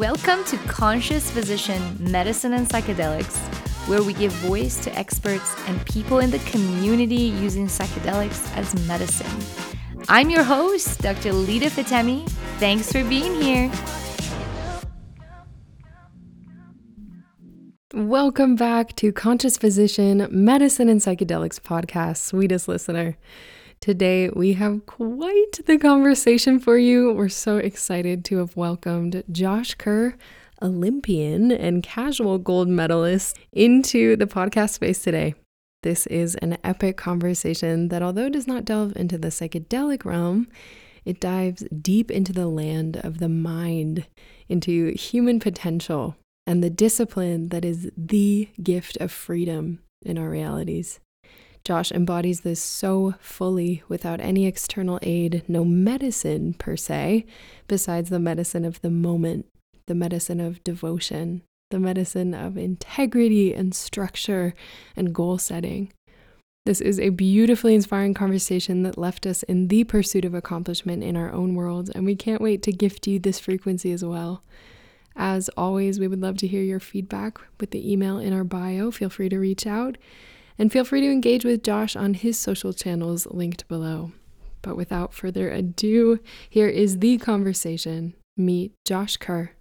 Welcome to Conscious Physician Medicine and Psychedelics, where we give voice to experts and people in the community using psychedelics as medicine. I'm your host, Dr. Lida Fatemi. Thanks for being here. Welcome back to Conscious Physician Medicine and Psychedelics podcast, sweetest listener. Today, we have quite the conversation for you. We're so excited to have welcomed Josh Kerr, Olympian and casual gold medalist, into the podcast space today. This is an epic conversation that, although does not delve into the psychedelic realm, it dives deep into the land of the mind, into human potential, and the discipline that is the gift of freedom in our realities. Josh embodies this so fully without any external aid, no medicine per se, besides the medicine of the moment, the medicine of devotion, the medicine of integrity and structure and goal setting. This is a beautifully inspiring conversation that left us in the pursuit of accomplishment in our own worlds, and we can't wait to gift you this frequency as well. As always, we would love to hear your feedback with the email in our bio. Feel free to reach out. And feel free to engage with Josh on his social channels linked below. But without further ado, here is the conversation. Meet Josh Kerr.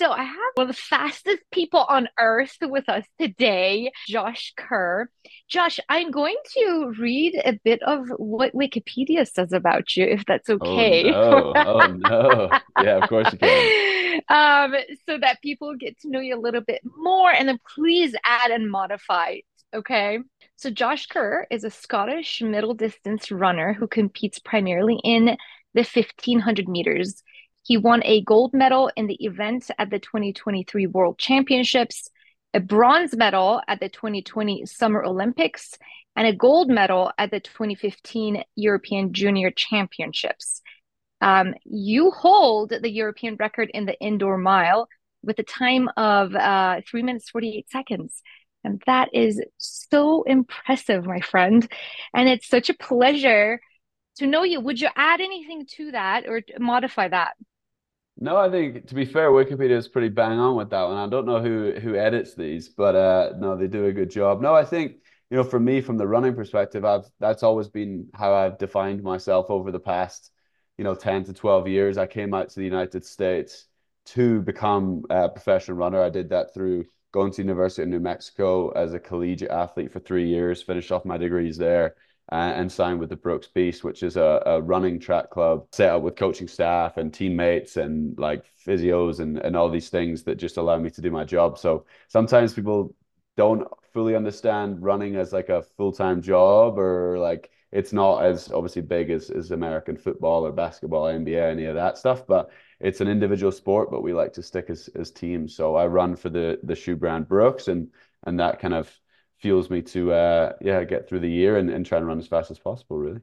So I have one of the fastest people on earth with us today, Josh Kerr. Josh, I'm going to read a bit of what Wikipedia says about you, if that's oh, okay. Oh no! oh no! Yeah, of course you can. Um, so that people get to know you a little bit more, and then please add and modify. Okay. So Josh Kerr is a Scottish middle distance runner who competes primarily in the 1500 meters. He won a gold medal in the event at the 2023 World Championships, a bronze medal at the 2020 Summer Olympics, and a gold medal at the 2015 European Junior Championships. Um, you hold the European record in the indoor mile with a time of uh, three minutes, 48 seconds. And that is so impressive, my friend. And it's such a pleasure to know you. Would you add anything to that or modify that? No, I think to be fair, Wikipedia is pretty bang on with that one. I don't know who who edits these, but uh, no, they do a good job. No, I think you know, for me, from the running perspective, I've that's always been how I've defined myself over the past, you know, ten to twelve years. I came out to the United States to become a professional runner. I did that through going to University of New Mexico as a collegiate athlete for three years, finished off my degrees there, and signed with the Brooks Beast, which is a, a running track club set up with coaching staff and teammates and like physios and, and all these things that just allow me to do my job. So sometimes people don't fully understand running as like a full-time job or like it's not as obviously big as, as American football or basketball, NBA, any of that stuff, but it's an individual sport, but we like to stick as, as teams. So I run for the the shoe brand Brooks and and that kind of fuels me to uh yeah get through the year and, and try and run as fast as possible really.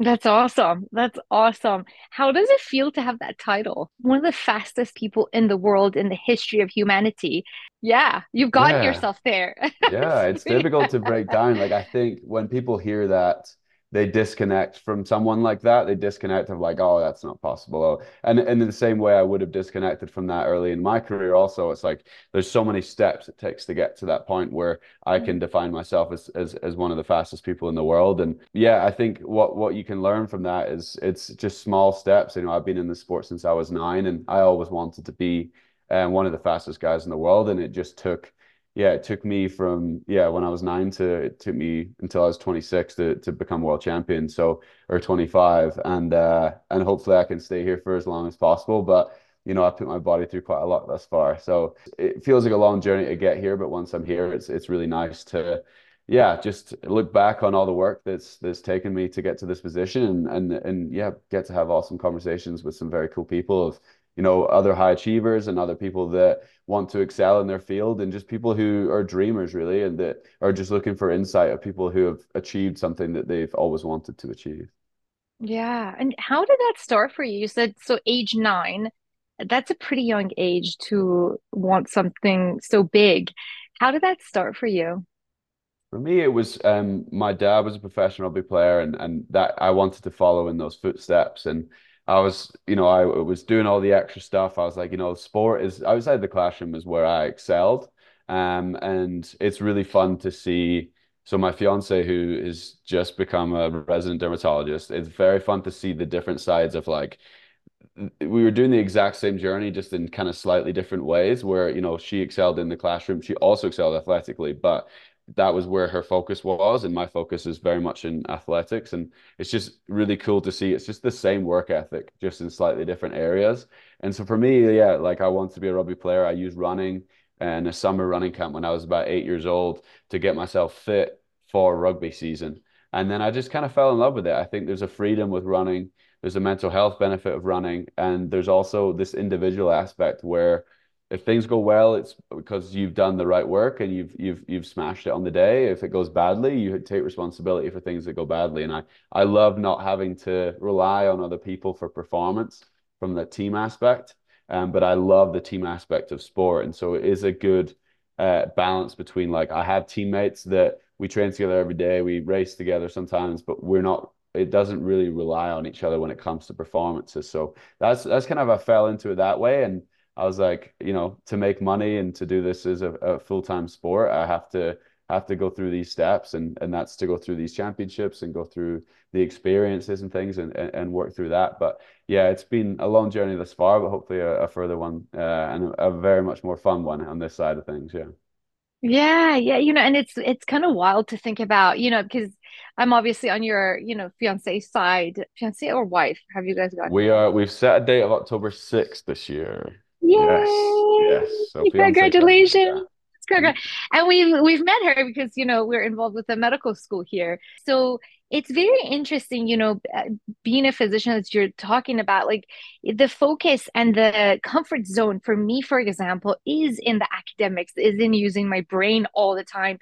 That's awesome. That's awesome. How does it feel to have that title? One of the fastest people in the world in the history of humanity. Yeah you've got yeah. yourself there. Yeah it's difficult to break down. Like i think when people hear that they disconnect from someone like that. They disconnect of like, oh, that's not possible. And and in the same way, I would have disconnected from that early in my career. Also, it's like there's so many steps it takes to get to that point where I mm-hmm. can define myself as as as one of the fastest people in the world. And yeah, I think what what you can learn from that is it's just small steps. You know, I've been in the sport since I was nine, and I always wanted to be um, one of the fastest guys in the world, and it just took yeah, it took me from yeah when I was nine to it took me until I was 26 to to become world champion. So or 25, and uh, and hopefully I can stay here for as long as possible. But you know, I put my body through quite a lot thus far. So it feels like a long journey to get here, but once I'm here, it's it's really nice to yeah, just look back on all the work that's that's taken me to get to this position and and and yeah, get to have awesome conversations with some very cool people of you know other high achievers and other people that want to excel in their field and just people who are dreamers really and that are just looking for insight of people who have achieved something that they've always wanted to achieve. Yeah. And how did that start for you? You said so age nine that's a pretty young age to want something so big. How did that start for you? For me, it was um, my dad was a professional rugby player, and and that I wanted to follow in those footsteps. And I was, you know, I was doing all the extra stuff. I was like, you know, sport is outside the classroom is where I excelled. Um, and it's really fun to see. So my fiance, who is just become a resident dermatologist, it's very fun to see the different sides of like we were doing the exact same journey, just in kind of slightly different ways. Where you know she excelled in the classroom, she also excelled athletically, but that was where her focus was, and my focus is very much in athletics. And it's just really cool to see. It's just the same work ethic, just in slightly different areas. And so for me, yeah, like I want to be a rugby player. I use running and a summer running camp when I was about eight years old to get myself fit for rugby season. And then I just kind of fell in love with it. I think there's a freedom with running, there's a mental health benefit of running, and there's also this individual aspect where if things go well, it's because you've done the right work and you've you've you've smashed it on the day. If it goes badly, you take responsibility for things that go badly. And I I love not having to rely on other people for performance from the team aspect. Um, but I love the team aspect of sport, and so it is a good uh, balance between like I have teammates that we train together every day, we race together sometimes, but we're not. It doesn't really rely on each other when it comes to performances. So that's that's kind of how I fell into it that way, and I was like, you know, to make money and to do this as a, a full time sport, I have to have to go through these steps and and that's to go through these championships and go through the experiences and things and and, and work through that. But yeah it's been a long journey thus far but hopefully a, a further one uh, and a, a very much more fun one on this side of things yeah. Yeah yeah you know and it's it's kind of wild to think about you know because i'm obviously on your you know fiance side fiance or wife have you guys got we are we've set a date of october 6th this year Yay! yes yes so congratulations. And we've we've met her because you know we're involved with a medical school here. So it's very interesting you know uh, being a physician as you're talking about like the focus and the comfort zone for me for example is in the academics is in using my brain all the time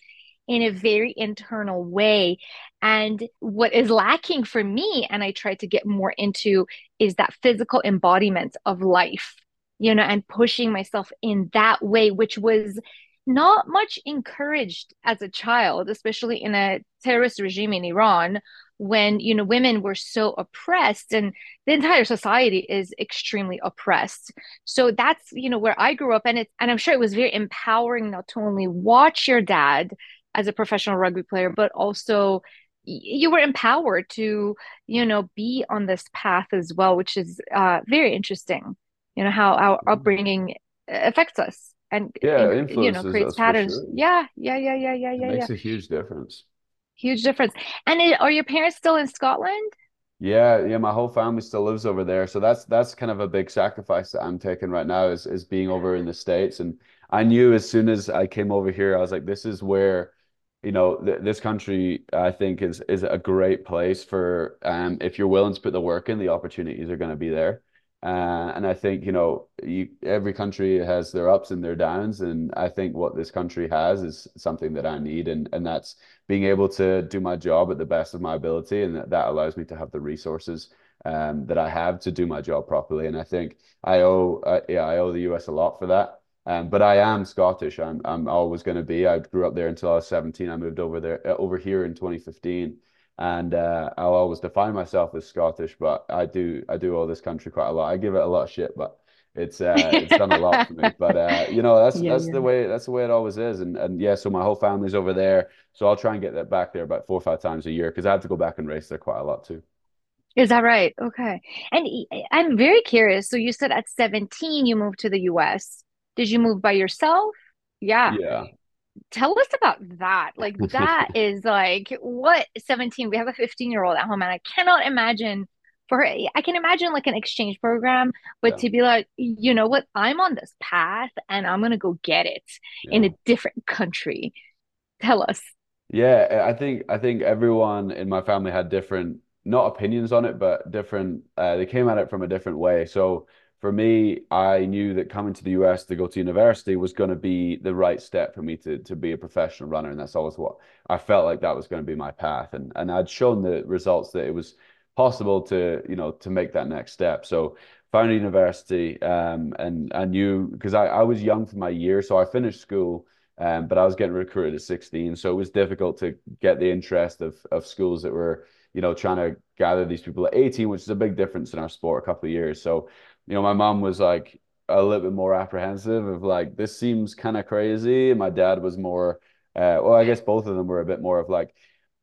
in a very internal way. And what is lacking for me and i try to get more into is that physical embodiment of life you know and pushing myself in that way which was not much encouraged as a child, especially in a terrorist regime in Iran, when you know women were so oppressed and the entire society is extremely oppressed. So that's you know where i grew up and it and i'm sure it was very empowering not to only watch your dad as a professional rugby player but also you were empowered to you know be on this path as well which is uh, very interesting you know how our upbringing affects us and yeah, you know creates patterns. Sure. Yeah, yeah, yeah, yeah, yeah, yeah. It makes yeah. a huge difference. Huge difference. And it, are your parents still in Scotland? Yeah, yeah, my whole family still lives over there. So that's that's kind of a big sacrifice that I'm taking right now is is being over in the States. And I knew as soon as I came over here, I was like, this is where, you know, th this country I think is is a great place for um if you're willing to put the work in, the opportunities are going to be there. Uh, and I think, you know, you, every country has their ups and their downs. And I think what this country has is something that I need. And, and that's being able to do my job at the best of my ability. And that, that allows me to have the resources um, that I have to do my job properly. And I think I owe, uh, yeah, I owe the US a lot for that. Um, but I am Scottish. I'm, I'm always going to be. I grew up there until I was 17. I moved over there, uh, over here in 2015 and uh, I'll always define myself as Scottish, but I do I do owe this country quite a lot. I give it a lot of shit, but it's uh, it's done a lot for me. But uh, you know that's yeah, that's yeah. the way that's the way it always is, and and yeah, so my whole family's over there, so I'll try and get that back there about four or five times a year because I have to go back and race there quite a lot too. Is that right? Okay, and I'm very curious. So you said at 17 you moved to the U.S. Did you move by yourself? Yeah. Yeah tell us about that. Like that is like what 17. We have a 15 year old at home, and I cannot imagine for her. I can imagine like an exchange program, but yeah. to be like, you know what, I'm on this path and I'm gonna go get it yeah. in a different country. Tell us. Yeah, I think I think everyone in my family had different not opinions on it, but different. Uh, they came at it from a different way. So for me, I knew that coming to the US to go to university was going to be the right step for me to to be a professional runner, and that's always what I felt like that was going to be my path. And and I'd shown the results that it was possible to you know to make that next step. So found a university, um, and I knew because I I was young for my year, so I finished school. Um, but I was getting recruited at 16, so it was difficult to get the interest of of schools that were you know, trying to gather these people at 18, which is a big difference in our sport a couple of years. So, you know, my mom was like a little bit more apprehensive of like, this seems kind of crazy. And my dad was more, uh, well, I guess both of them were a bit more of like,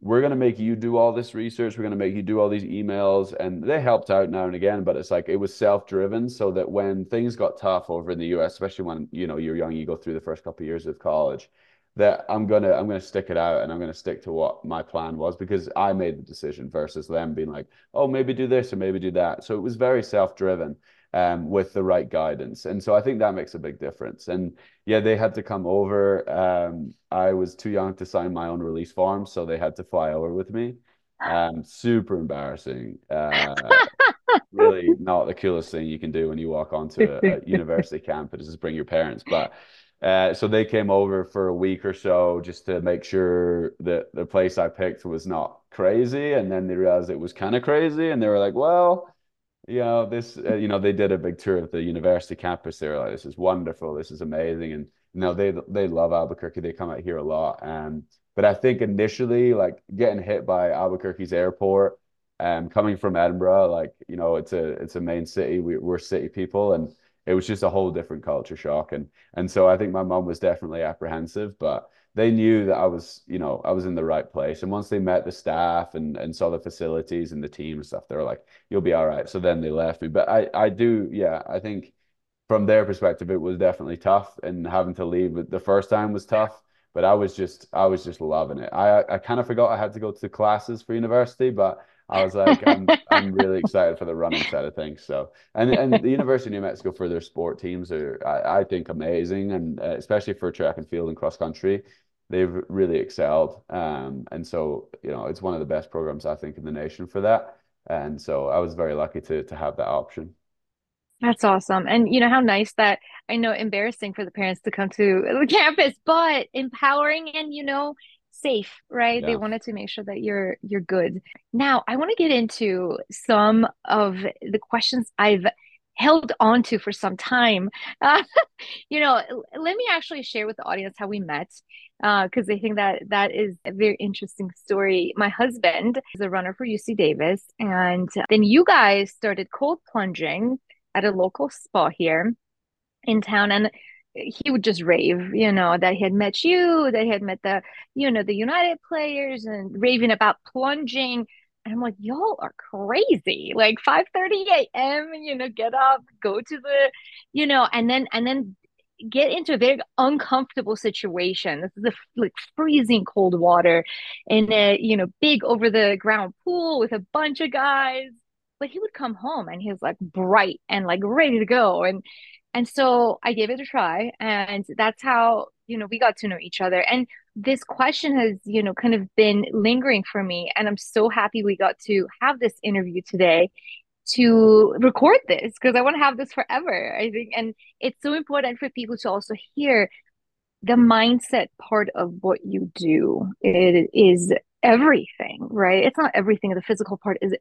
we're going to make you do all this research. We're going to make you do all these emails. And they helped out now and again, but it's like it was self driven so that when things got tough over in the US, especially when, you know, you're young, you go through the first couple of years of college, that I'm gonna I'm gonna stick it out and I'm gonna stick to what my plan was because I made the decision versus them being like, oh, maybe do this or maybe do that. So it was very self-driven um, with the right guidance. And so I think that makes a big difference. And yeah, they had to come over. Um, I was too young to sign my own release form, so they had to fly over with me. Um, super embarrassing. Uh, really not the coolest thing you can do when you walk onto a, a university campus is bring your parents. But uh, so they came over for a week or so just to make sure that the place I picked was not crazy. And then they realized it was kind of crazy. And they were like, well, you know, this, uh, you know, they did a big tour of the university campus. They were like, this is wonderful. This is amazing. And, you know, they, they love Albuquerque. They come out here a lot. and but I think initially, like getting hit by Albuquerque's airport, um, coming from Edinburgh, like, you know, it's a, it's a main city. We, we're city people. And, it was just a whole different culture shock and and so i think my mom was definitely apprehensive but they knew that i was you know i was in the right place. And once they met the staff and and saw the facilities and the team and stuff they were like you'll be all right. So then they left me. But i i do yeah i think from their perspective it was definitely tough and having to leave the first time was tough but i was just i was just loving it. I i kind of forgot i had to go to classes for university but I was like, I'm, I'm really excited for the running side of things. So, and and the University of New Mexico for their sport teams are, I, I think, amazing, and uh, especially for track and field and cross country, they've really excelled. Um, and so, you know, it's one of the best programs I think in the nation for that. And so, I was very lucky to to have that option. That's awesome. And you know how nice that I know embarrassing for the parents to come to the campus, but empowering and you know safe, right? Yeah. They wanted to make sure that you're you're good. Now, I want to get into some of the questions I've held on to for some time. Uh, you know, let me actually share with the audience how we met because uh, I think that that is a very interesting story. My husband is a runner for UC Davis, and then you guys started cold plunging at a local spa here in town, and he would just rave, you know, that he had met you, that he had met the, you know, the United players and raving about plunging. And I'm like, y'all are crazy. Like 5 30 a.m., you know, get up, go to the, you know, and then and then get into a very uncomfortable situation. This is a like freezing cold water in a, you know, big over the ground pool with a bunch of guys. But he would come home and he was like bright and like ready to go. And and so I gave it a try. And that's how, you know, we got to know each other. And this question has, you know, kind of been lingering for me. And I'm so happy we got to have this interview today to record this because I want to have this forever. I think, and it's so important for people to also hear the mindset part of what you do. It is everything, right? It's not everything. The physical part is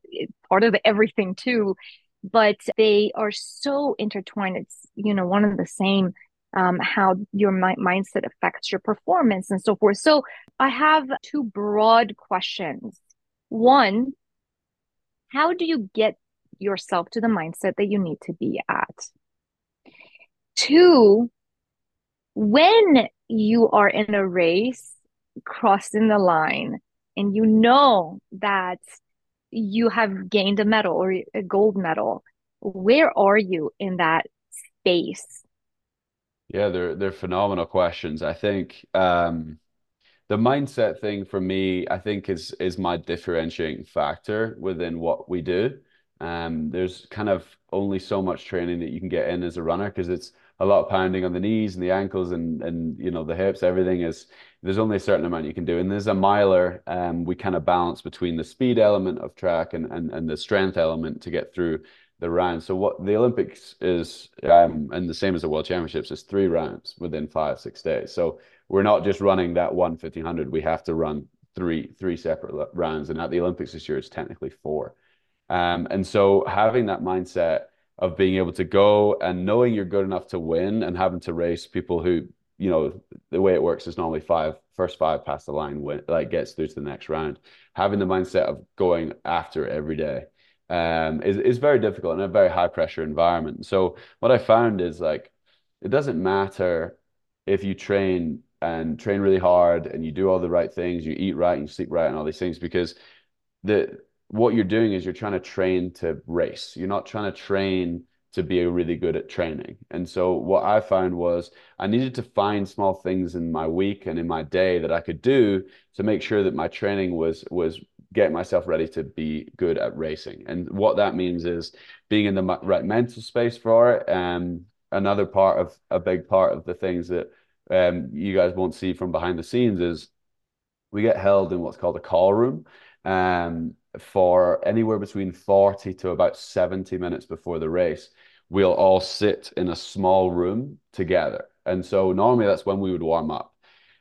part of everything too but they are so intertwined. It's, you know, one of the same um, how your mi- mindset affects your performance and so forth. So I have two broad questions. One, how do you get yourself to the mindset that you need to be at? Two, when you are in a race, crossing the line, and you know that you have gained a medal or a gold medal where are you in that space? Yeah they're they're phenomenal questions. I think um the mindset thing for me i think is is my differentiating factor within what we do. Um there's kind of only so much training that you can get in as a runner because it's a lot of pounding on the knees and the ankles and and you know the hips everything is there's only a certain amount you can do. And there's a miler um we kind of balance between the speed element of track and and, and the strength element to get through the round so what the olympics is um and the same as the world championships is three rounds within five six days. So we're not just running that one 1500 we have to run three three separate rounds. And at the olympics this year it's technically four. Um and so having that mindset of being able to go and knowing you're good enough to win and having to race people who you know, the way it works is normally five, first five past the line when like gets through to the next round. Having the mindset of going after it every day um, is, is very difficult in a very high pressure environment. So what I found is like, it doesn't matter if you train and train really hard and you do all the right things, you eat right and you sleep right and all these things because the what you're doing is you're trying to train to race. You're not trying to train to be really good at training. And so what I found was I needed to find small things in my week and in my day that I could do to make sure that my training was was get myself ready to be good at racing. And what that means is being in the right mental space for it. And another part of a big part of the things that um, you guys won't see from behind the scenes is we get held in what's called a call room um, for anywhere between 40 to about 70 minutes before the race. We'll all sit in a small room together. And so normally that's when we would warm up.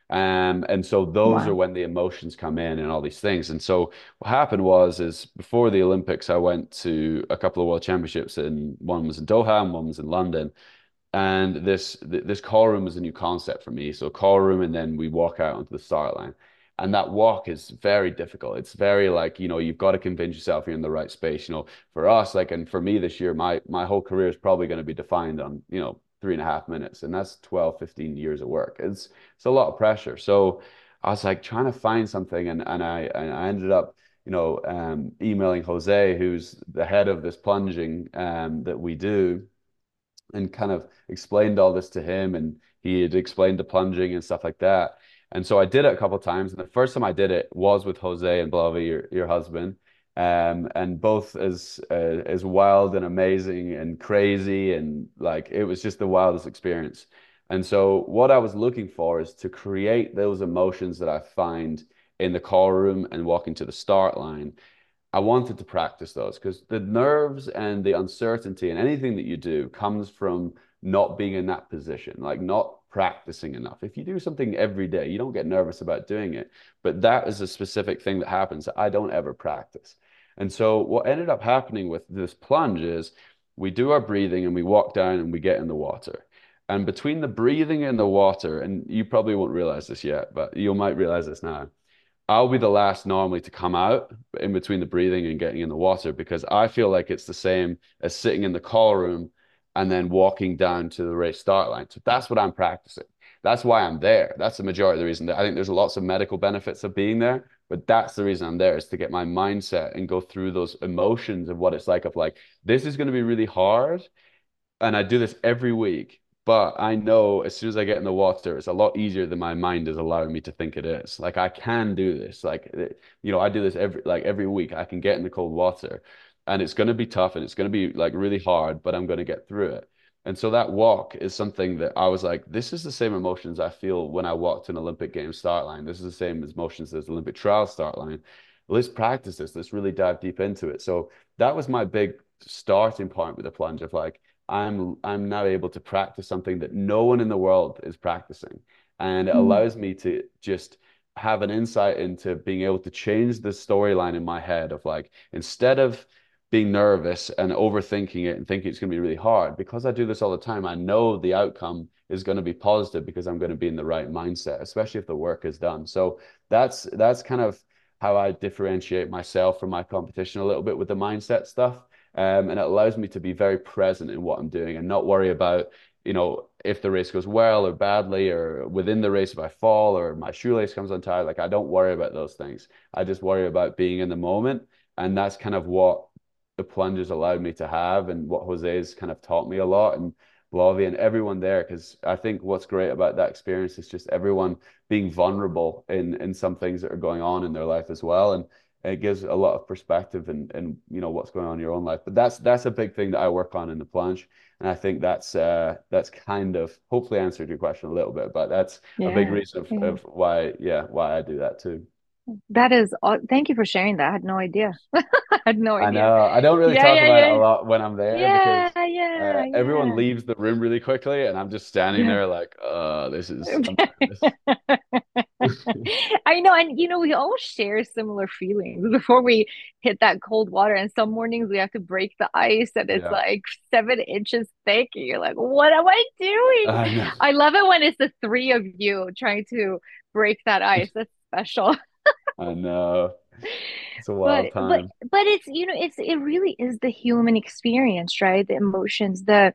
Um, and so those wow. are when the emotions come in and all these things. And so what happened was is before the Olympics, I went to a couple of world championships and one was in Doha and one was in London. And this this call room was a new concept for me. So call room, and then we walk out onto the start line. And that walk is very difficult. It's very like, you know, you've got to convince yourself you're in the right space. You know, for us, like, and for me this year, my my whole career is probably going to be defined on, you know, three and a half minutes and that's 12 15 years of work it's it's a lot of pressure so i was like trying to find something and and i and i ended up you know um, emailing jose who's the head of this plunging um, that we do and kind of explained all this to him and he had explained the plunging and stuff like that and so i did it a couple times and the first time i did it was with jose and Blavi, your, your husband um, and both as uh, as wild and amazing and crazy and like it was just the wildest experience. And so what I was looking for is to create those emotions that I find in the call room and walking to the start line. I wanted to practice those because the nerves and the uncertainty and anything that you do comes from not being in that position, like not practicing enough. If you do something every day, you don't get nervous about doing it. But that is a specific thing that happens I don't ever practice. And so what ended up happening with this plunge is we do our breathing and we walk down and we get in the water. And between the breathing and the water, and you probably won't realize this yet, but you might realize this now. I'll be the last normally to come out in between the breathing and getting in the water because I feel like it's the same as sitting in the call room and then walking down to the race start line. So that's what I'm practicing. That's why I'm there. That's the majority of the reason. That I think there's lots of medical benefits of being there, but that's the reason I'm there is to get my mindset and go through those emotions of what it's like of like, this is going to be really hard. And I do this every week, but I know as soon as I get in the water, it's a lot easier than my mind is allowing me to think it is. Like I can do this. Like, eh, you know, I do this every, like every week I can get in the cold water and it's going to be tough and it's going to be like really hard, but I'm going to get through it. And so that walk is something that I was like, this is the same emotions I feel when I walked an Olympic Games start line. This is the same emotions as Olympic trial start line. Let's practice this. Let's really dive deep into it. So that was my big starting point with the plunge of like, I'm I'm now able to practice something that no one in the world is practicing. And it mm. allows me to just have an insight into being able to change the storyline in my head of like, instead of being nervous and overthinking it and thinking it's going to be really hard. Because i do this all the time i know the outcome is going to be positive because i'm going to be in the right mindset especially if the work is done. So that's that's kind of how i differentiate myself from my competition a little bit with the mindset stuff. Um, and it allows me to be very present in what i'm doing and not worry about you know if the race goes well or badly or within the race if i fall or my shoelace comes untied. Like i don't worry about those things. I just worry about being in the moment. And that's kind of what the plunges allowed me to have and what Jose's kind of taught me a lot and Blavi and everyone there because I think what's great about that experience is just everyone being vulnerable in in some things that are going on in their life as well. And it gives a lot of perspective and and you know what's going on in your own life. But that's that's a big thing that I work on in the plunge. And I think that's uh that's kind of hopefully answered your question a little bit but that's yeah, a big reason of, yeah. of why yeah why I do that too that is, thank you for sharing that. I had no idea. I had no idea. I know. I don't really yeah, talk yeah, about yeah. it a lot when I'm there yeah, because yeah, uh, everyone leaves the room really quickly, and I'm just standing there like, "Uh, this is." I know. And, you know, we all share similar feelings before we hit that cold water. And some mornings we have to break the ice and it's like seven inches thick. And you're like, what am I doing? I. I love it when it's the three of you trying to break that ice. That's special. I know. It's a wild but but time. but it's you know it's it really is the human experience right the emotions the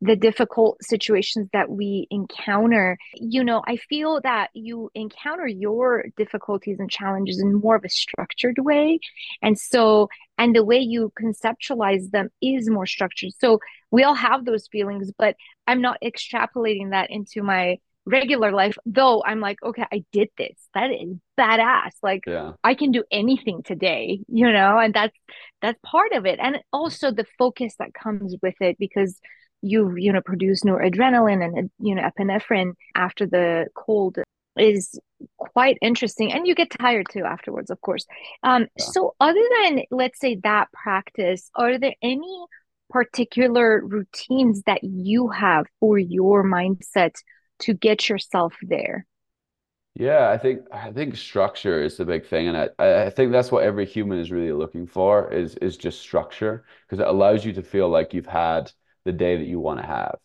the difficult situations that we encounter you know i feel that you encounter your difficulties and challenges in more of a structured way and so and the way you conceptualize them is more structured so we all have those feelings but i'm not extrapolating that into my regular life though i'm like okay i did this that is badass like Yeah. I can do anything today, you know, and that's that's part of it. And also the focus that comes with it because you you know produce noradrenaline and you know epinephrine after the cold is quite interesting and you get tired too afterwards of course um Yeah. so other than let's say that practice are there any particular routines that you have for your mindset to get yourself there Yeah, I think I think structure is the big thing, and I I think that's what every human is really looking for is is just structure because it allows you to feel like you've had the day that you want to have.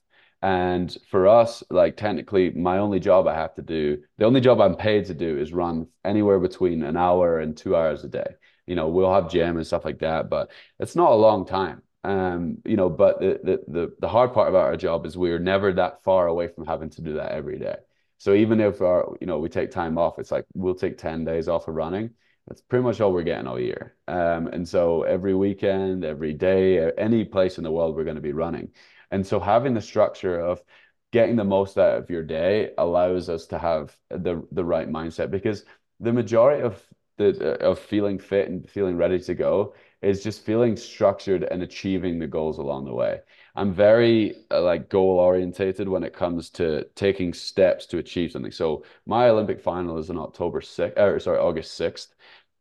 And for us, like technically, my only job I have to do, the only job I'm paid to do is run anywhere between an hour and two hours a day. You know, we'll have gym and stuff like that, but it's not a long time. Um, you know, but the the the, the hard part about our job is we're never that far away from having to do that every day. So even if our, you know, we take time off, it's like we'll take 10 days off of running. That's pretty much all we're getting all year. Um, and so every weekend, every day, any place in the world, we're going to be running. And so having the structure of getting the most out of your day allows us to have the the right mindset because the majority of the of feeling fit and feeling ready to go is just feeling structured and achieving the goals along the way. I'm very uh, like goal orientated when it comes to taking steps to achieve something. So my Olympic final is on October 6th, or sorry, August 6th.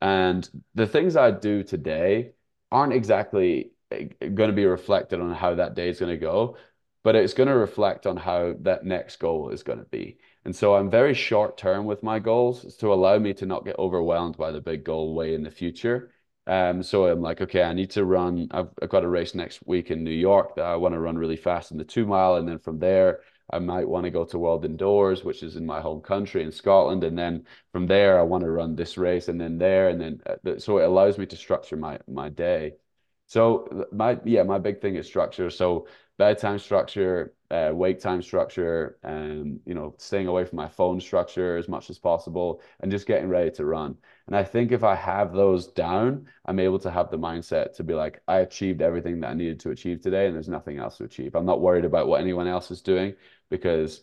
And the things I do today aren't exactly going to be reflected on how that day is going to go, but it's going to reflect on how that next goal is going to be. And so I'm very short term with my goals to allow me to not get overwhelmed by the big goal way in the future. Um, so I'm like, okay, I need to run. I've, I've got a race next week in New York that I want to run really fast in the two mile. And then from there, I might want to go to World Indoors, which is in my home country in Scotland. And then from there, I want to run this race and then there. And then, uh, so it allows me to structure my, my day. So my, yeah, my big thing is structure. So bedtime structure, uh, wake time structure, and you know, staying away from my phone structure as much as possible, and just getting ready to run. And I think if I have those down, I'm able to have the mindset to be like, I achieved everything that I needed to achieve today, and there's nothing else to achieve. I'm not worried about what anyone else is doing because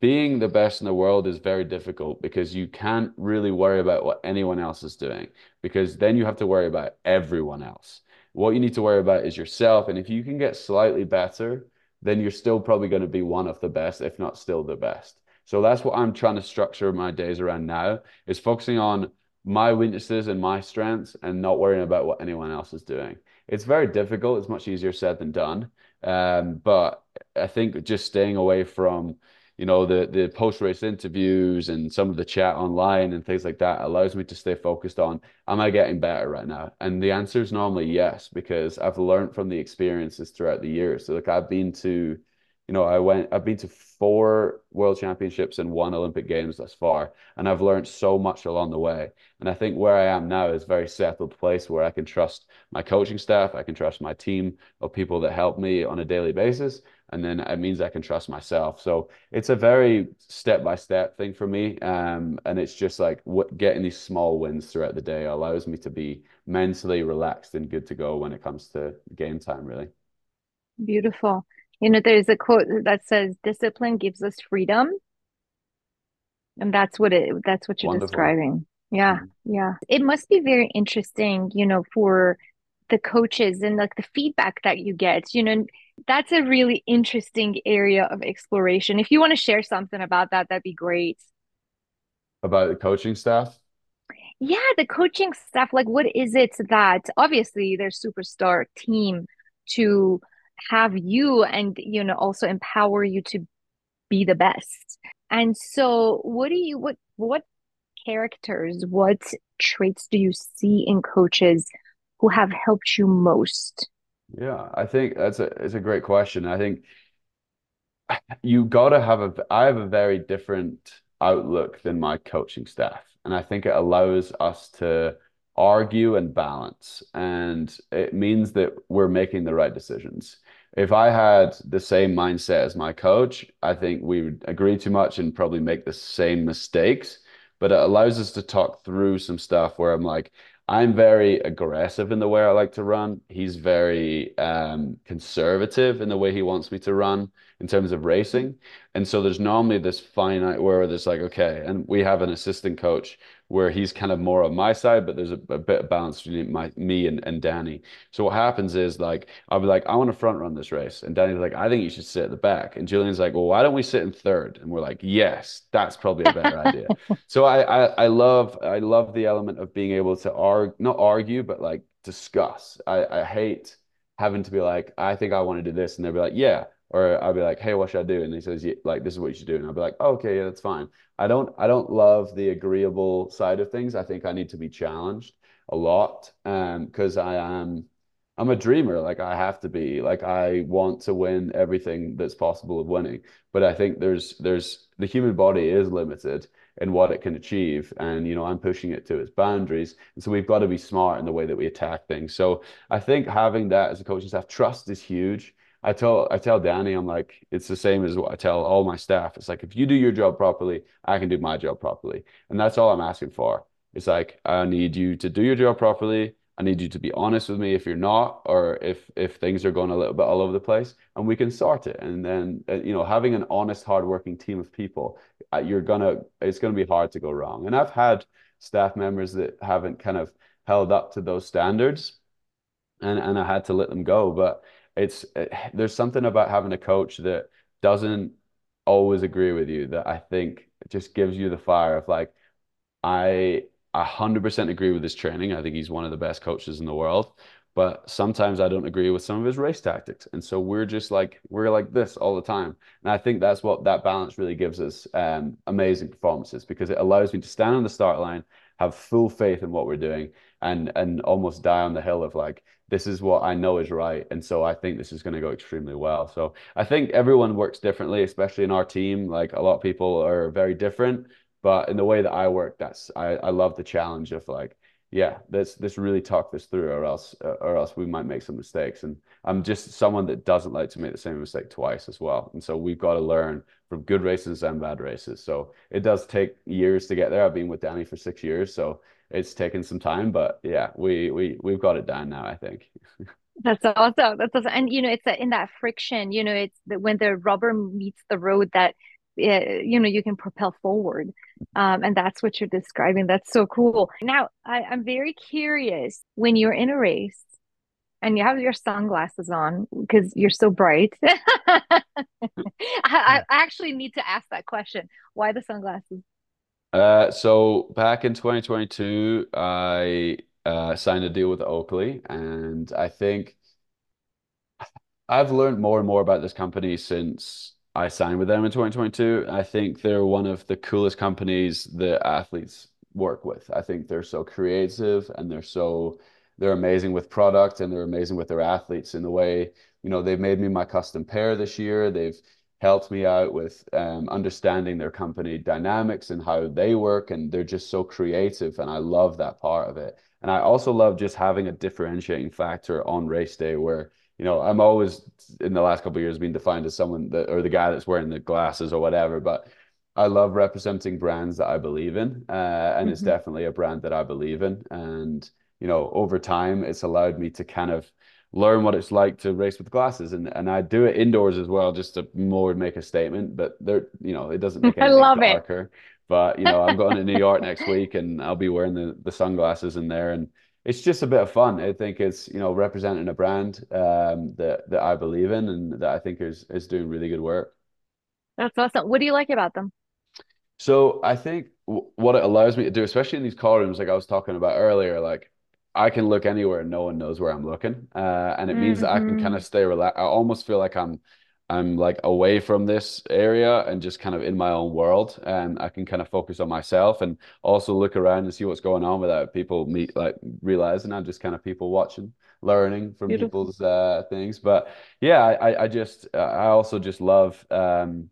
being the best in the world is very difficult because you can't really worry about what anyone else is doing because then you have to worry about everyone else. What you need to worry about is yourself. And if you can get slightly better, then you're still probably going to be one of the best, if not still the best. So that's what I'm trying to structure my days around now is focusing on my weaknesses and my strengths and not worrying about what anyone else is doing. It's very difficult. It's much easier said than done. Um, but I think just staying away from you know the the post race interviews and some of the chat online and things like that allows me to stay focused on am I getting better right now? And the answer is normally yes because I've learned from the experiences throughout the years. So like I've been to you know I went I've been to four world championships and one Olympic games thus far and I've learned so much along the way. And I think where I am now is a very settled place where I can trust my coaching staff, I can trust my team of people that help me on a daily basis and then it means I can trust myself. So it's a very step by step thing for me, um, and it's just like what, getting these small wins throughout the day allows me to be mentally relaxed and good to go when it comes to game time. Really beautiful you know there's a quote that says discipline gives us freedom and that's what it that's what you're wonderful. describing yeah Mhm. yeah it must be very interesting you know for the coaches and like the feedback that you get you know that's a really interesting area of exploration. If you want to share something about that that'd be great. About the coaching staff. yeah the coaching stuff like what is it that obviously there's superstar team to have you and you know also empower you to be the best. And so what do you what what characters, what traits do you see in coaches who have helped you most? Yeah, I think that's a it's a great question. I think you got to have a I have a very different outlook than my coaching staff, and I think it allows us to argue and balance, and it means that we're making the right decisions. If I had the same mindset as my coach, I think we would agree too much and probably make the same mistakes. But it allows us to talk through some stuff where I'm like, I'm very aggressive in the way I like to run. He's very um, conservative in the way he wants me to run in terms of racing. And so there's normally this finite where there's like, okay, and we have an assistant coach where he's kind of more on my side, but there's a, a bit of balance between my me and, and Danny. So what happens is like I'll be like, I want to front run this race. And Danny's like, I think you should sit at the back. And Julian's like, Well, why don't we sit in third? And we're like, Yes, that's probably a better idea. So I, I I love I love the element of being able to argue not argue, but like discuss. I, I hate having to be like, I think I want to do this, and they'll be like, Yeah. Or I'll be like, hey, what should I do? And he says, yeah, like, this is what you should do. And I'll be like, oh, okay, yeah, that's fine. I don't I don't love the agreeable side of things. I think I need to be challenged a lot. Um, because I am I'm a dreamer. Like I have to be. Like I want to win everything that's possible of winning. But I think there's there's the human body is limited in what it can achieve. And you know, I'm pushing it to its boundaries. And so we've got to be smart in the way that we attack things. So I think having that as a coaching staff, trust is huge. I tell I tell Danny, I'm like, it's the same as what I tell all my staff. It's like if you do your job properly, I can do my job properly. And that's all I'm asking for. It's like I need you to do your job properly. I need you to be honest with me if you're not, or if if things are going a little bit all over the place, and we can sort it. And then uh, you know, having an honest, hardworking team of people, uh, you're gonna it's gonna be hard to go wrong. And I've had staff members that haven't kind of held up to those standards, and and I had to let them go. But it's it, there's something about having a coach that doesn't always agree with you that I think just gives you the fire of like I 100% agree with his training. I think he's one of the best coaches in the world. But sometimes I don't agree with some of his race tactics. And so we're just like, we're like this all the time. And I think that's what that balance really gives us um, amazing performances because it allows me to stand on the start line, have full faith in what we're doing, and and almost die on the hill of like, this is what I know is right. And so I think this is going to go extremely well. So I think everyone works differently, especially in our team. Like a lot of people are very different, but in the way that I work, that's I, I love the challenge of like, yeah, let's let's really talk this through, or else or else we might make some mistakes. And I'm just someone that doesn't like to make the same mistake twice as well. And so we've got to learn from good races and bad races. So it does take years to get there. I've been with Danny for six years, so it's taken some time, but yeah, we we we've got it down now, I think. That's awesome. That's awesome. And you know, it's a, in that friction. You know, it's the, when the rubber meets the road that uh, you know you can propel forward, um, and that's what you're describing. That's so cool. Now, I, I'm very curious when you're in a race and you have your sunglasses on because you're so bright. I, I actually need to ask that question. Why the sunglasses? Uh, so back in 2022, I uh, signed a deal with Oakley, and I think I've learned more and more about this company since I signed with them in 2022. I think they're one of the coolest companies that athletes work with. I think they're so creative and they're so they're amazing with product and they're amazing with their athletes in the way, you know, they've made me my custom pair this year. They've helped me out with um, understanding their company dynamics and how they work. And they're just so creative. And I love that part of it. And I also love just having a differentiating factor on race day where, you know, I'm always in the last couple of years being defined as someone that, or the guy that's wearing the glasses or whatever. But I love representing brands that I believe in. Uh, and mm-hmm. it's definitely a brand that I believe in. And, you know, over time, it's allowed me to kind of, learn what it's like to race with glasses. And and I do it indoors as well just to more make a statement but there you know it doesn't make I love darker. It. but you know I'm going to New York next week and I'll be wearing the the sunglasses in there. And it's just a bit of fun. I think it's you know representing a brand um that that I believe in and that I think is is doing really good work. That's awesome. What do you like about them? So I think what it allows me to do especially in these call rooms like I was talking about earlier like I can look anywhere and no one knows where I'm looking. Uh, and it means mm-hmm. that I can kind of mm-hmm. stay relaxed. I almost feel like I'm I'm like away from this area and just kind of in my own world and I can kind of focus on myself and also look around and see what's going on without people meet like realizing I'm just kind of people watching learning from Beautiful. people's uh things but yeah I I just I also just love um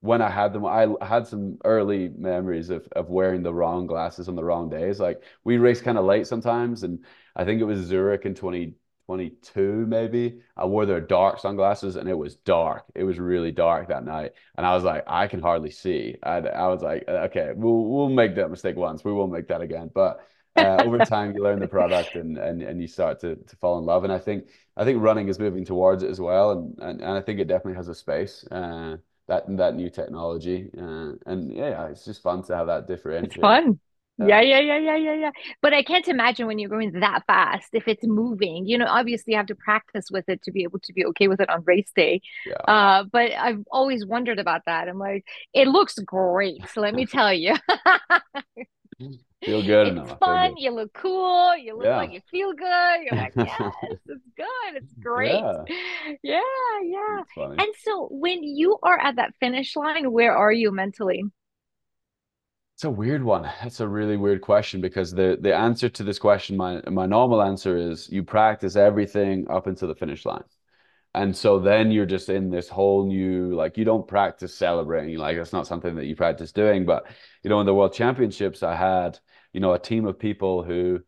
when I had them, I had some early memories of of wearing the wrong glasses on the wrong days. Like we race kind of late sometimes, and I think it was Zurich in 2022 maybe. I wore their dark sunglasses, and it was dark. It was really dark that night, and I was like, I can hardly see. I, I was like, okay, we'll we'll make that mistake once. We won't make that again. But uh, over time, you learn the product, and and and you start to to fall in love. And I think I think running is moving towards it as well, and and, and I think it definitely has a space. Uh, that that new technology. Uh, and yeah, it's just fun to have that differentiate. It's fun. Yeah. yeah, yeah, yeah, yeah, yeah. But I can't imagine when you're going that fast if it's moving. You know, obviously you have to practice with it to be able to be okay with it on race day. Yeah. Uh, but I've always wondered about that. I'm like, it looks great. So let me tell you. feel good enough. it's enough. fun. You look cool. You look yeah. like you feel good. You're like, yes, it's good. It's great. Yeah, yeah. Yeah. And so when you are at that finish line, where are you mentally? It's a weird one. That's a really weird question because the the answer to this question, my my normal answer is you practice everything up until the finish line. And so then you're just in this whole new, like you don't practice celebrating, like that's not something that you practice doing. But you know, in the world championships, I had, you know, a team of people who,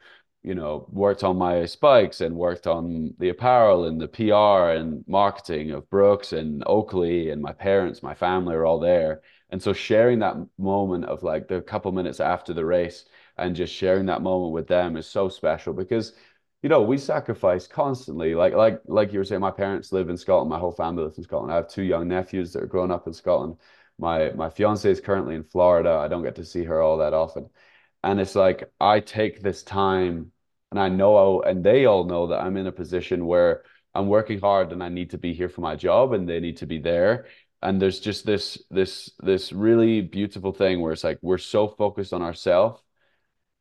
you know, worked on my spikes and worked on the apparel and the PR and marketing of Brooks and Oakley and my parents, my family are all there. And so sharing that moment of like the couple minutes after the race and just sharing that moment with them is so special because you know, we sacrifice constantly. Like like like you were saying, my parents live in Scotland. My whole family lives in Scotland. I have two young nephews that are growing up in Scotland. My my fiance is currently in Florida. I don't get to see her all that often. And it's like I take this time and I know and they all know that I'm in a position where I'm working hard and I need to be here for my job and they need to be there. And there's just this this this really beautiful thing where it's like we're so focused on ourselves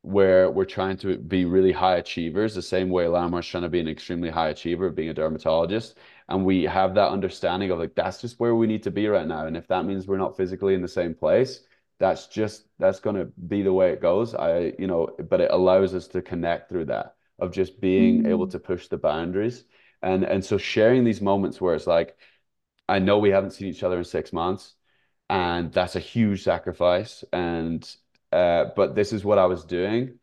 where we're trying to be really high achievers, the same way Lamar's trying to be an extremely high achiever, being a dermatologist. And we have that understanding of like, that's just where we need to be right now. And if that means we're not physically in the same place, that's just, that's going to be the way it goes. I, you know, but it allows us to connect through that of just being mm-hmm. able to push the boundaries. And, and so sharing these moments where it's like, I know we haven't seen each other in six months and that's a huge sacrifice. And uh, but this is what I was doing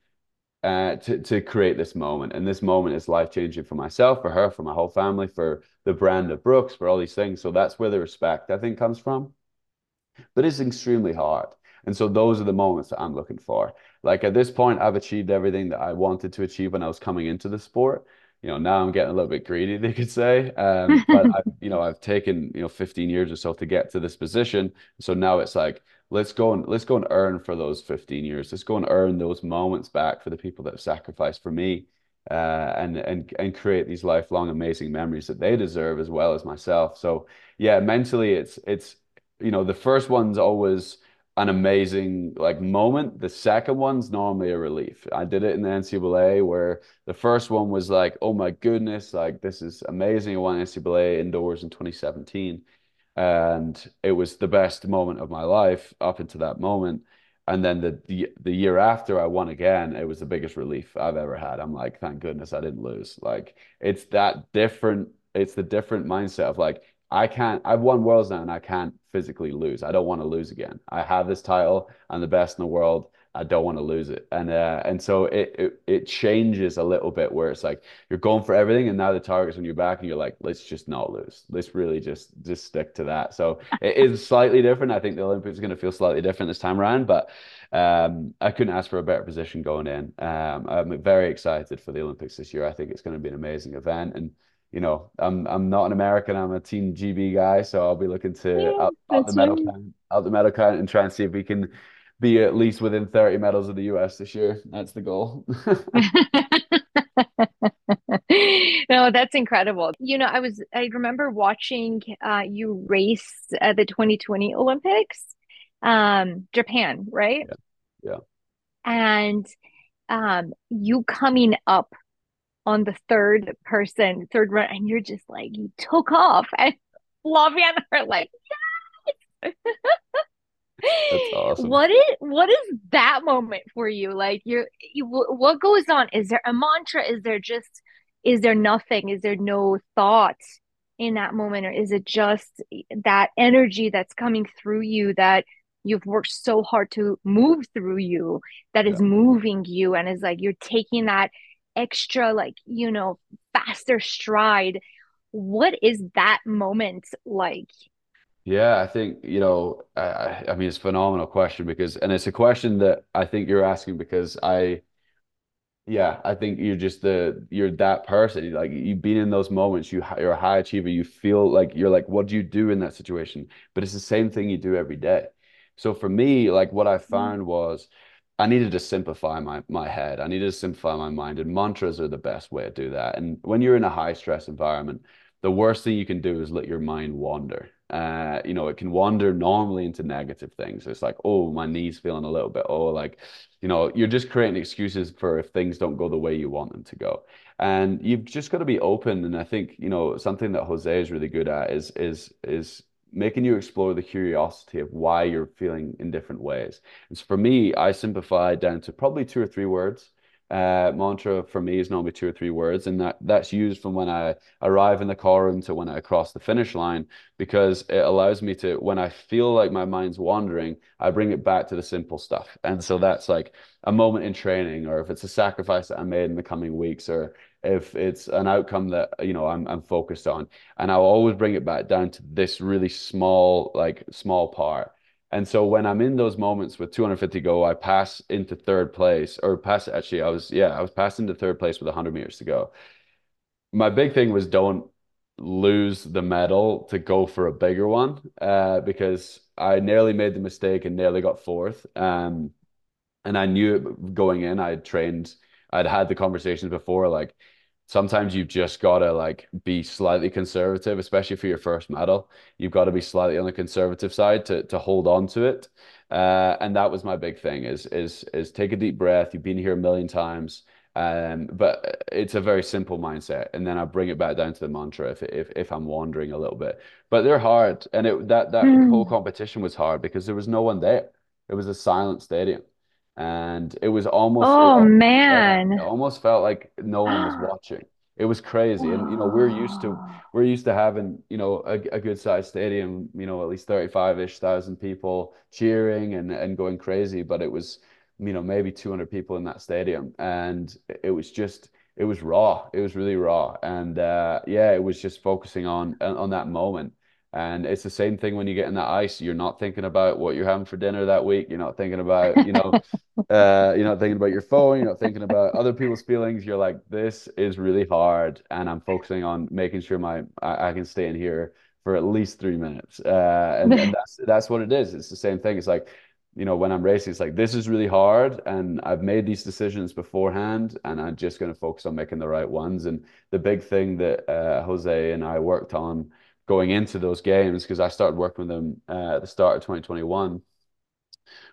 uh, to to create this moment, and this moment is life changing for myself, for her, for my whole family, for the brand of Brooks, for all these things. So that's where the respect I think comes from. But it's extremely hard. And so those are the moments that I'm looking for. Like at this point, I've achieved everything that I wanted to achieve when I was coming into the sport. You know, now I'm getting a little bit greedy, they could say. Um, but I, you know, I've taken, you know, 15 years or so to get to this position. So now it's like, let's go and let's go and earn for those 15 years. Let's go and earn those moments back for the people that have sacrificed for me. Uh, and and and create these lifelong amazing memories that they deserve as well as myself. So yeah, mentally it's it's you know the first one's always an amazing like moment. The second one's normally a relief. I did it in the NCAA where the first one was like, oh my goodness, like this is amazing. I won NCAA indoors in 2017 and it was the best moment of my life up until that moment. And then the, the the year after I won again, it was the biggest relief I've ever had. I'm like, thank goodness I didn't lose. Like it's that different. It's the different mindset of like I can't. I've won worlds now, and I can't physically lose. I don't want to lose again. I have this title. I'm the best in the world. I don't want to lose it. And uh, and so it, it it changes a little bit where it's like you're going for everything, and now the target's on your back, and you're like, let's just not lose. Let's really just just stick to that. So it is slightly different. I think the Olympics is going to feel slightly different this time around, but um, I couldn't ask for a better position going in. Um, I'm very excited for the Olympics this year. I think it's going to be an amazing event, and you know, I'm I'm not an American. I'm a Team GB guy, so I'll be looking to yeah, out, out the medal count, out the medal count, and try and see if we can be at least within 30 medals of the US this year. That's the goal. no, that's incredible. You know, I was I remember watching uh, you race at the 2020 Olympics, um, Japan, right? Yeah. yeah. And um, you coming up on the third person, third run, and you're just like you took off and Fluffy and her like, yes. That's awesome. What is what is that moment for you? Like you're you, what goes on? Is there a mantra? Is there just is there nothing? Is there no thought in that moment or is it just that energy that's coming through you that you've worked so hard to move through you that is Yeah. moving you and is like you're taking that extra like you know faster stride what is that moment like Yeah, I think, you know, I, I mean, it's a phenomenal question because, and it's a question that I think you're asking because I, yeah, I think you're just the, you're that person. Like you've been in those moments, you, you're a high achiever. You feel like you're like, what do you do in that situation? But it's the same thing you do every day. So for me, like what I mm-hmm. found was I needed to simplify my, my head. I needed to simplify my mind, and mantras are the best way to do that. And when you're in a high stress environment, the worst thing you can do is let your mind wander. Uh, you know, it can wander normally into negative things. It's like, oh, my knee's feeling a little bit. Oh, like, you know, you're just creating excuses for if things don't go the way you want them to go. And you've just got to be open. And I think, you know, something that Jose is really good at is is is making you explore the curiosity of why you're feeling in different ways. And so for me, I simplify down to probably two or three words. Uh, mantra for me is normally two or three words, and that that's used from when I arrive in the car room to when I cross the finish line because it allows me to, when I feel like my mind's wandering, I bring it back to the simple stuff. And so that's like a moment in training, or if it's a sacrifice that I made in the coming weeks, or if it's an outcome that you know I'm I'm focused on, and I'll always bring it back down to this really small, like small part. And so when I'm in those moments with 250 go, I pass into third place, or pass actually, I was yeah, I was passing into third place with 100 meters to go. My big thing was don't lose the medal to go for a bigger one, uh, because I nearly made the mistake and nearly got fourth. Um, and I knew going in. I had trained, I'd had the conversations before, like sometimes you've just got to like be slightly conservative, especially for your first medal. You've got to be slightly on the conservative side to to hold on to it. Uh, and that was my big thing is is is take a deep breath. You've been here a million times. Um, but it's a very simple mindset, and then I bring it back down to the mantra if if if I'm wandering a little bit. But they're hard, and it that that whole Mm. competition was hard because there was no one there. It was a silent stadium and it was almost oh it man. almost felt like no one was watching. It was crazy. And you know we're used to we're used to having you know a, a good sized stadium you know at least 35-ish thousand people cheering and and going crazy but it was you know maybe 200 people in that stadium. And it was just it was raw. It was really raw. And uh yeah it was just focusing on on that moment and it's the same thing when you get in that ice. You're not thinking about what you're having for dinner that week. You're not thinking about, you know, uh, you're not thinking about your phone. You're not thinking about other people's feelings. You're like, this is really hard, and I'm focusing on making sure my I, I can stay in here for at least three minutes. Uh, and and that's that's what it is. It's the same thing. It's like, you know, when I'm racing, it's like this is really hard, and I've made these decisions beforehand, and I'm just going to focus on making the right ones. And the big thing that uh, Jose and I worked on going into those games, because I started working with them uh, at the start of 2021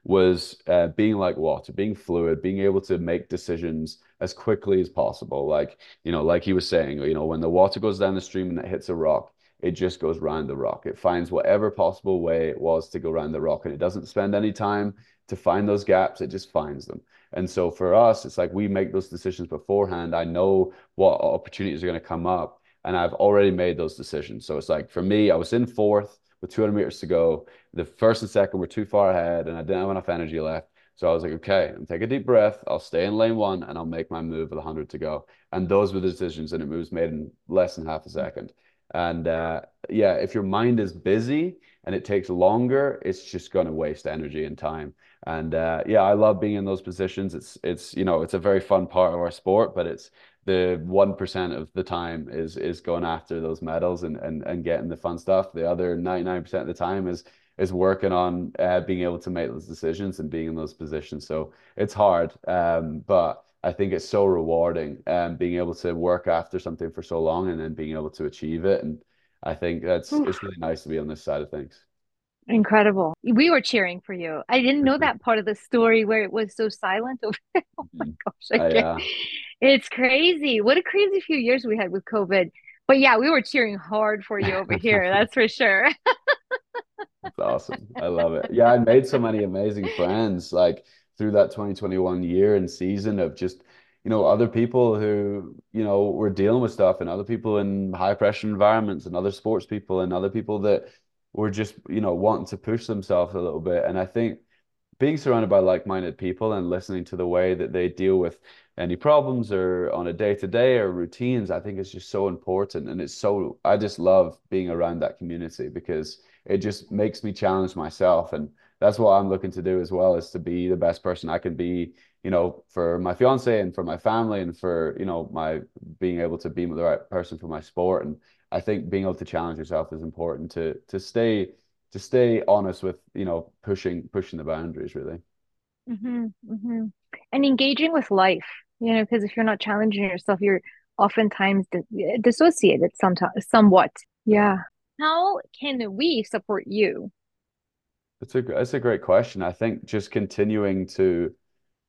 was uh, being like water, being fluid, being able to make decisions as quickly as possible. Like, you know, like he was saying, you know, when the water goes down the stream and it hits a rock, it just goes round the rock. It finds whatever possible way it was to go around the rock, and it doesn't spend any time to find those gaps. It just finds them. And so for us, it's like we make those decisions beforehand. I know what opportunities are going to come up, and I've already made those decisions. So it's like for me, I was in fourth with 200 meters to go the first and second were too far ahead and I didn't have enough energy left. So I was like, okay, I'm take a deep breath. I'll stay in lane one and I'll make my move with 100 to go. And those were the decisions, and it was made in less than half a second. And uh, yeah, if your mind is busy and it takes longer, it's just going to waste energy and time. And uh, yeah, I love being in those positions. It's it's you know it's a very fun part of our sport, but it's the 1% of the time is is going after those medals and, and and getting the fun stuff. The other 99% of the time is is working on uh, being able to make those decisions and being in those positions. So it's hard, um, but I think it's so rewarding um, being able to work after something for so long and then being able to achieve it. And I think that's it's really nice to be on this side of things. Incredible we were cheering for you i didn't know that part of the story where it was so silent over oh my Mhm. gosh i Uh, can't yeah, it's crazy what a crazy few years we had with covid But yeah, we were cheering hard for you over here. That's for sure. That's awesome. I love it. Yeah, I made so many amazing friends like through that 2021 year and season of just, you know, other people who, you know, were dealing with stuff and other people in high pressure environments and other sports people and other people that were just, you know, wanting to push themselves a little bit. And I think being surrounded by like-minded people and listening to the way that they deal with any problems or on a day-to-day or routines, I think is just so important. And it's so, I just love being around that community because it just makes me challenge myself. And that's what I'm looking to do as well, is to be the best person I can be, you know, for my fiance and for my family and for, you know, my being able to be the right person for my sport. And I think being able to challenge yourself is important to to stay to stay honest with, you know, pushing pushing the boundaries really. hmm hmm And engaging with life, you know, because if you're not challenging yourself, you're oftentimes di dissociated sometimes, somewhat. Yeah. How can we support you? It's a it's a great question. I think just continuing to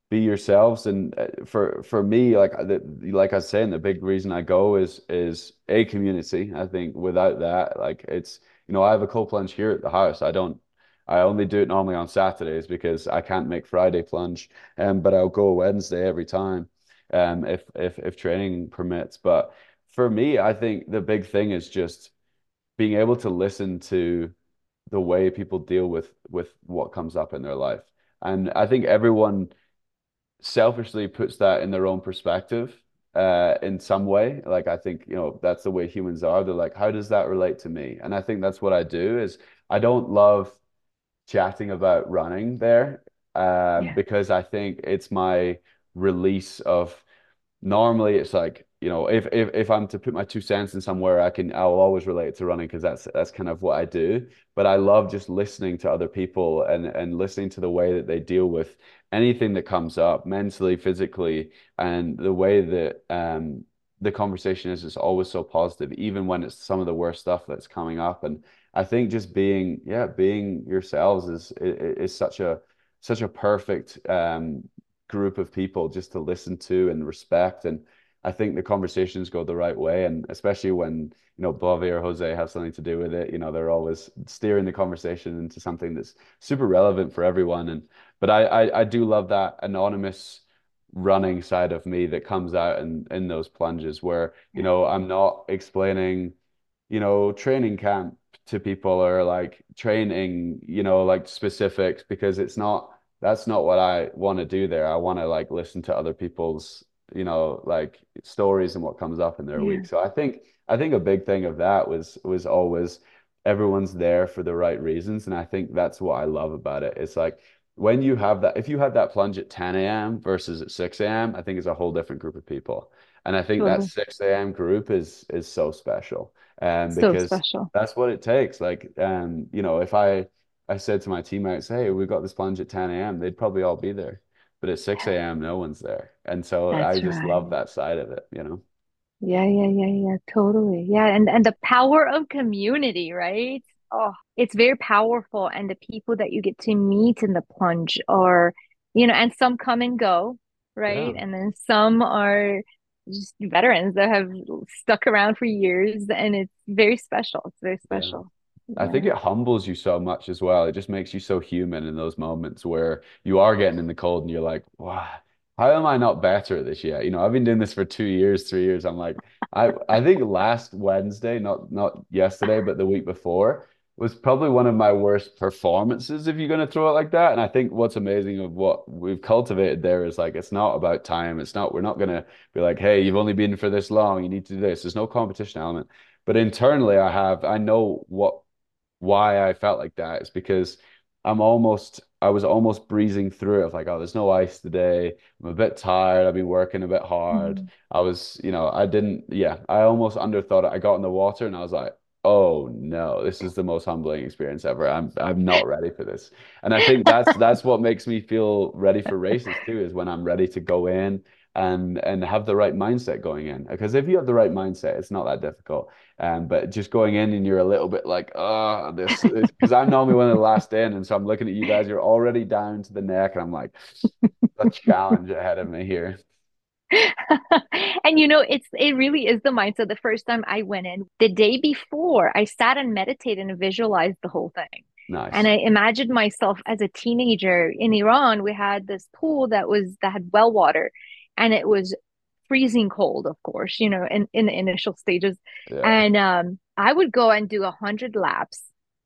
be yourselves. And uh, for for me like the, like I saying the big reason I go is is a community. I think without that like it's you know I have a cold plunge here at the house. I don't I only do it normally on Saturdays because I can't make Friday plunge um but I'll go Wednesday every time um if if if training permits. But for me I think the big thing is just being able to listen to the way people deal with with what comes up in their life. And I think everyone selfishly puts that in their own perspective uh, in some way. Like I think, you know, that's the way humans are. They're like, how does that relate to me? And I think that's what I do is I don't love chatting about running there uh, Yeah. because I think it's my release of normally it's like you know if if if I'm to put my two cents in somewhere I can I'll always relate it to running because that's that's kind of what I do but I love just listening to other people and and listening to the way that they deal with anything that comes up mentally physically and the way that um the conversation is is always so positive even when it's some of the worst stuff that's coming up and I think just being yeah being yourselves is is, is such a such a perfect um group of people just to listen to and respect. And I think the conversations go the right way. And especially when, you know, Bobby or Jose have something to do with it, you know, they're always steering the conversation into something that's super relevant for everyone. And but I I, I do love that anonymous running side of me that comes out in in those plunges where, you know, I'm not explaining you know, training camp to people or like training, you know, like specifics because it's not that's not what I want to do there. I want to like listen to other people's, you know, like stories and what comes up in their Yeah. week. So I think I think a big thing of that was was always everyone's there for the right reasons. And I think that's what I love about it. It's like when you have that, if you have that plunge at 10 a.m. versus at 6 a.m., I think it's a whole different group of people. And I think that 6 a.m. group is is so special. Um, So because special. that's what it takes. Like, um, you know, if I I said to my teammates, "Hey, we've got this plunge at 10 a.m." They'd probably all be there, but at 6 a.m., no one's there, and so I just right. love that side of it, you know? Yeah, yeah, yeah, yeah, totally. Yeah, and and the power of community, right? Oh, it's very powerful. And the people that you get to meet in the plunge are, you know, and some come and go, right? Yeah, And then some are just veterans that have stuck around for years, and it's very special. It's very yeah. I think it humbles you so much as well. It just makes you so human in those moments where you are getting in the cold and you're like, wow, how am I not better at this yet? You know, I've been doing this for two years, three years. I'm like, I I think last Wednesday, not not yesterday, but the week before, was probably one of my worst performances, if you're going to throw it like that. And I think what's amazing of what we've cultivated there is like it's not about time. It's not, we're not going to be like, hey, you've only been for this long, you need to do this. There's no competition element. But internally, I have, I know what why I felt like that is because I'm almost I was almost breezing through it of like, oh, there's no ice today. I'm a bit tired. I've been working a bit hard. Mhm. I was, you know, I didn't, yeah, I almost underthought it. I got in the water and I was like, oh no, this is the most humbling experience ever. I'm I'm not ready for this. And I think that's that's what makes me feel ready for races too, is when I'm ready to go in and and have the right mindset going in. Because if you have the right mindset, it's not that difficult. Um, but just going in and you're a little bit like, oh, this, because I'm normally one of the last in, and so I'm looking at you guys, you're already down to the neck, and I'm like, a challenge ahead of me here. and you know, it's it really is the mindset. The first time I went in, the day before, I sat and meditated and visualized the whole thing. Nice. And I imagined myself as a teenager in Iran. We had this pool that was that had well water, and it was freezing cold, of course, you know, in, in the initial stages. Yeah. And um, I would go and do a hundred laps,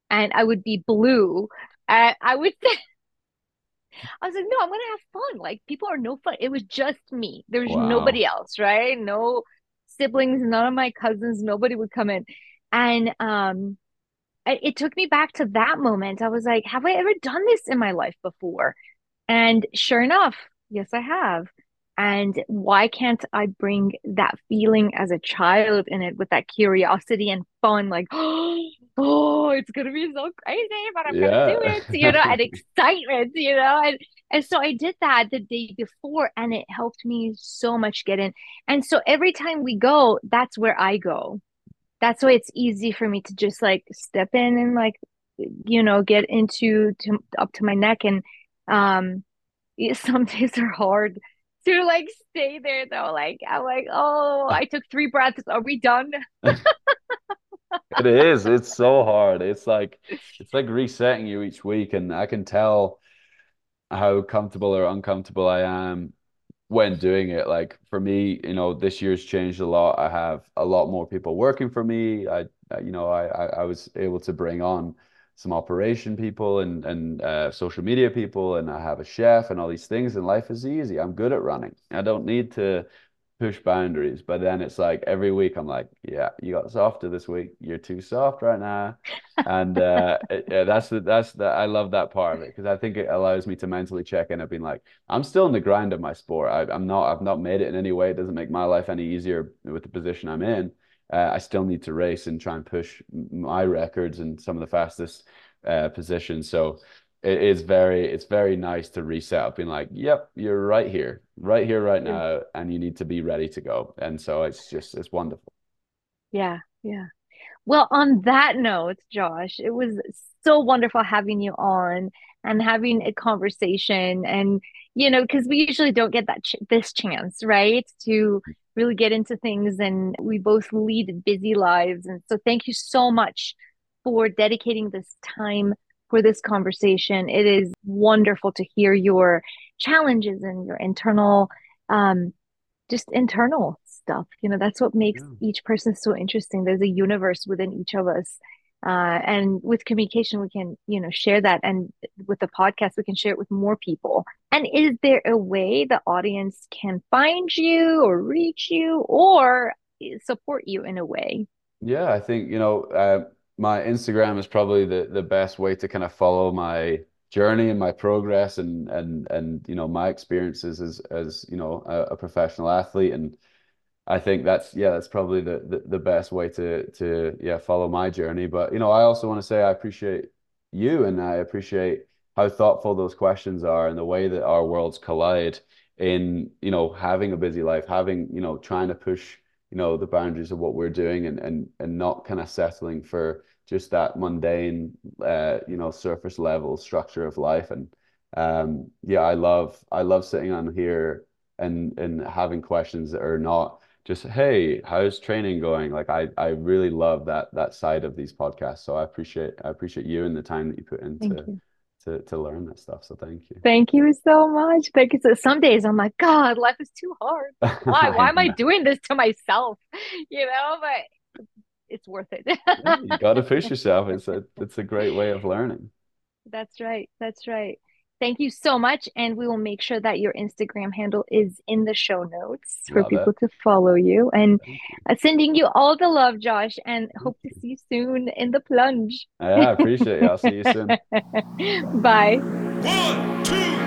and I would be blue. And I would I was like, no, I'm gonna have fun. Like people are no fun. It was just me. There was wow. nobody else, right? No siblings, none of my cousins, nobody would come in. And um it, it took me back to that moment. I was like, have I ever done this in my life before? And sure enough, yes, I have. And why can't I bring that feeling as a child in it with that curiosity and fun? Like, oh, it's gonna be so crazy, but I'm yeah. gonna do it, you know, and excitement, you know. And and so I did that the day before, and it helped me so much get in. And so every time we go, that's where I go. That's why it's easy for me to just like step in and like, you know, get into to up to my neck. And um, some days are hard to like stay there though. Like I'm like, oh, I took three breaths. Are we done? it is. It's so hard. It's like it's like resetting you each week, and I can tell how comfortable or uncomfortable I am when doing it. Like for me, you know, this year's changed a lot. I have a lot more people working for me. I, you know, I I was able to bring on some operation people and and uh, social media people, and I have a chef and all these things. And life is easy. I'm good at running. I don't need to push boundaries. But then it's like every week I'm like, yeah, you got softer this week. You're too soft right now, and uh, yeah, that's the that's the I love that part of it because I think it allows me to mentally check in. I've been like, I'm still in the grind of my sport. I, I'm not. I've not made it in any way. It doesn't make my life any easier with the position I'm in uh, I still need to race and try and push my records and some of the fastest uh, positions. So it is very it's very nice to reset up being like, yep, you're right here, right here, right now, and you need to be ready to go. And so it's just it's wonderful. Yeah, yeah. Well, on that note, Josh, it was so wonderful having you on and having a conversation and you know because we usually don't get that ch- this chance right to really get into things and we both lead busy lives. And so thank you so much for dedicating this time for this conversation. It is wonderful to hear your challenges and your internal um just internal stuff. You know that's what makes yeah. each person so interesting. There's a universe within each of us uh, and with communication we can you know share that. And with the podcast we can share it with more people. And is there a way the audience can find you or reach you or support you in a way? Yeah i think you know uh, my instagram is probably the the best way to kind of follow my journey and my progress and and and you know my experiences as as you know a, a professional athlete. And I think that's yeah, that's probably the, the the best way to to yeah follow my journey. But you know, I also want to say I appreciate you and I appreciate how thoughtful those questions are and the way that our worlds collide in you know having a busy life, having you know trying to push you know the boundaries of what we're doing and and and not kind of settling for just that mundane uh you know surface level structure of life and um yeah I love I love sitting on here and and having questions that are not just hey how's training going? Like i i really love that that side of these podcasts. So i appreciate i appreciate you and the time that you put into to to learn that stuff. So thank you. Thank you so much. Thank you. So some days i'm like god life is too hard. Why why am i doing this to myself? You know but it's worth it. Yeah, you got to push yourself. It's a it's a great way of learning. That's right. That's right Thank you so much. And we will make sure that your Instagram handle is in the show notes for love people it. to follow you. And uh, sending you all the love, Josh, and hope to see you soon in the plunge. Yeah, I appreciate it. I'll see you soon. Bye. One, two,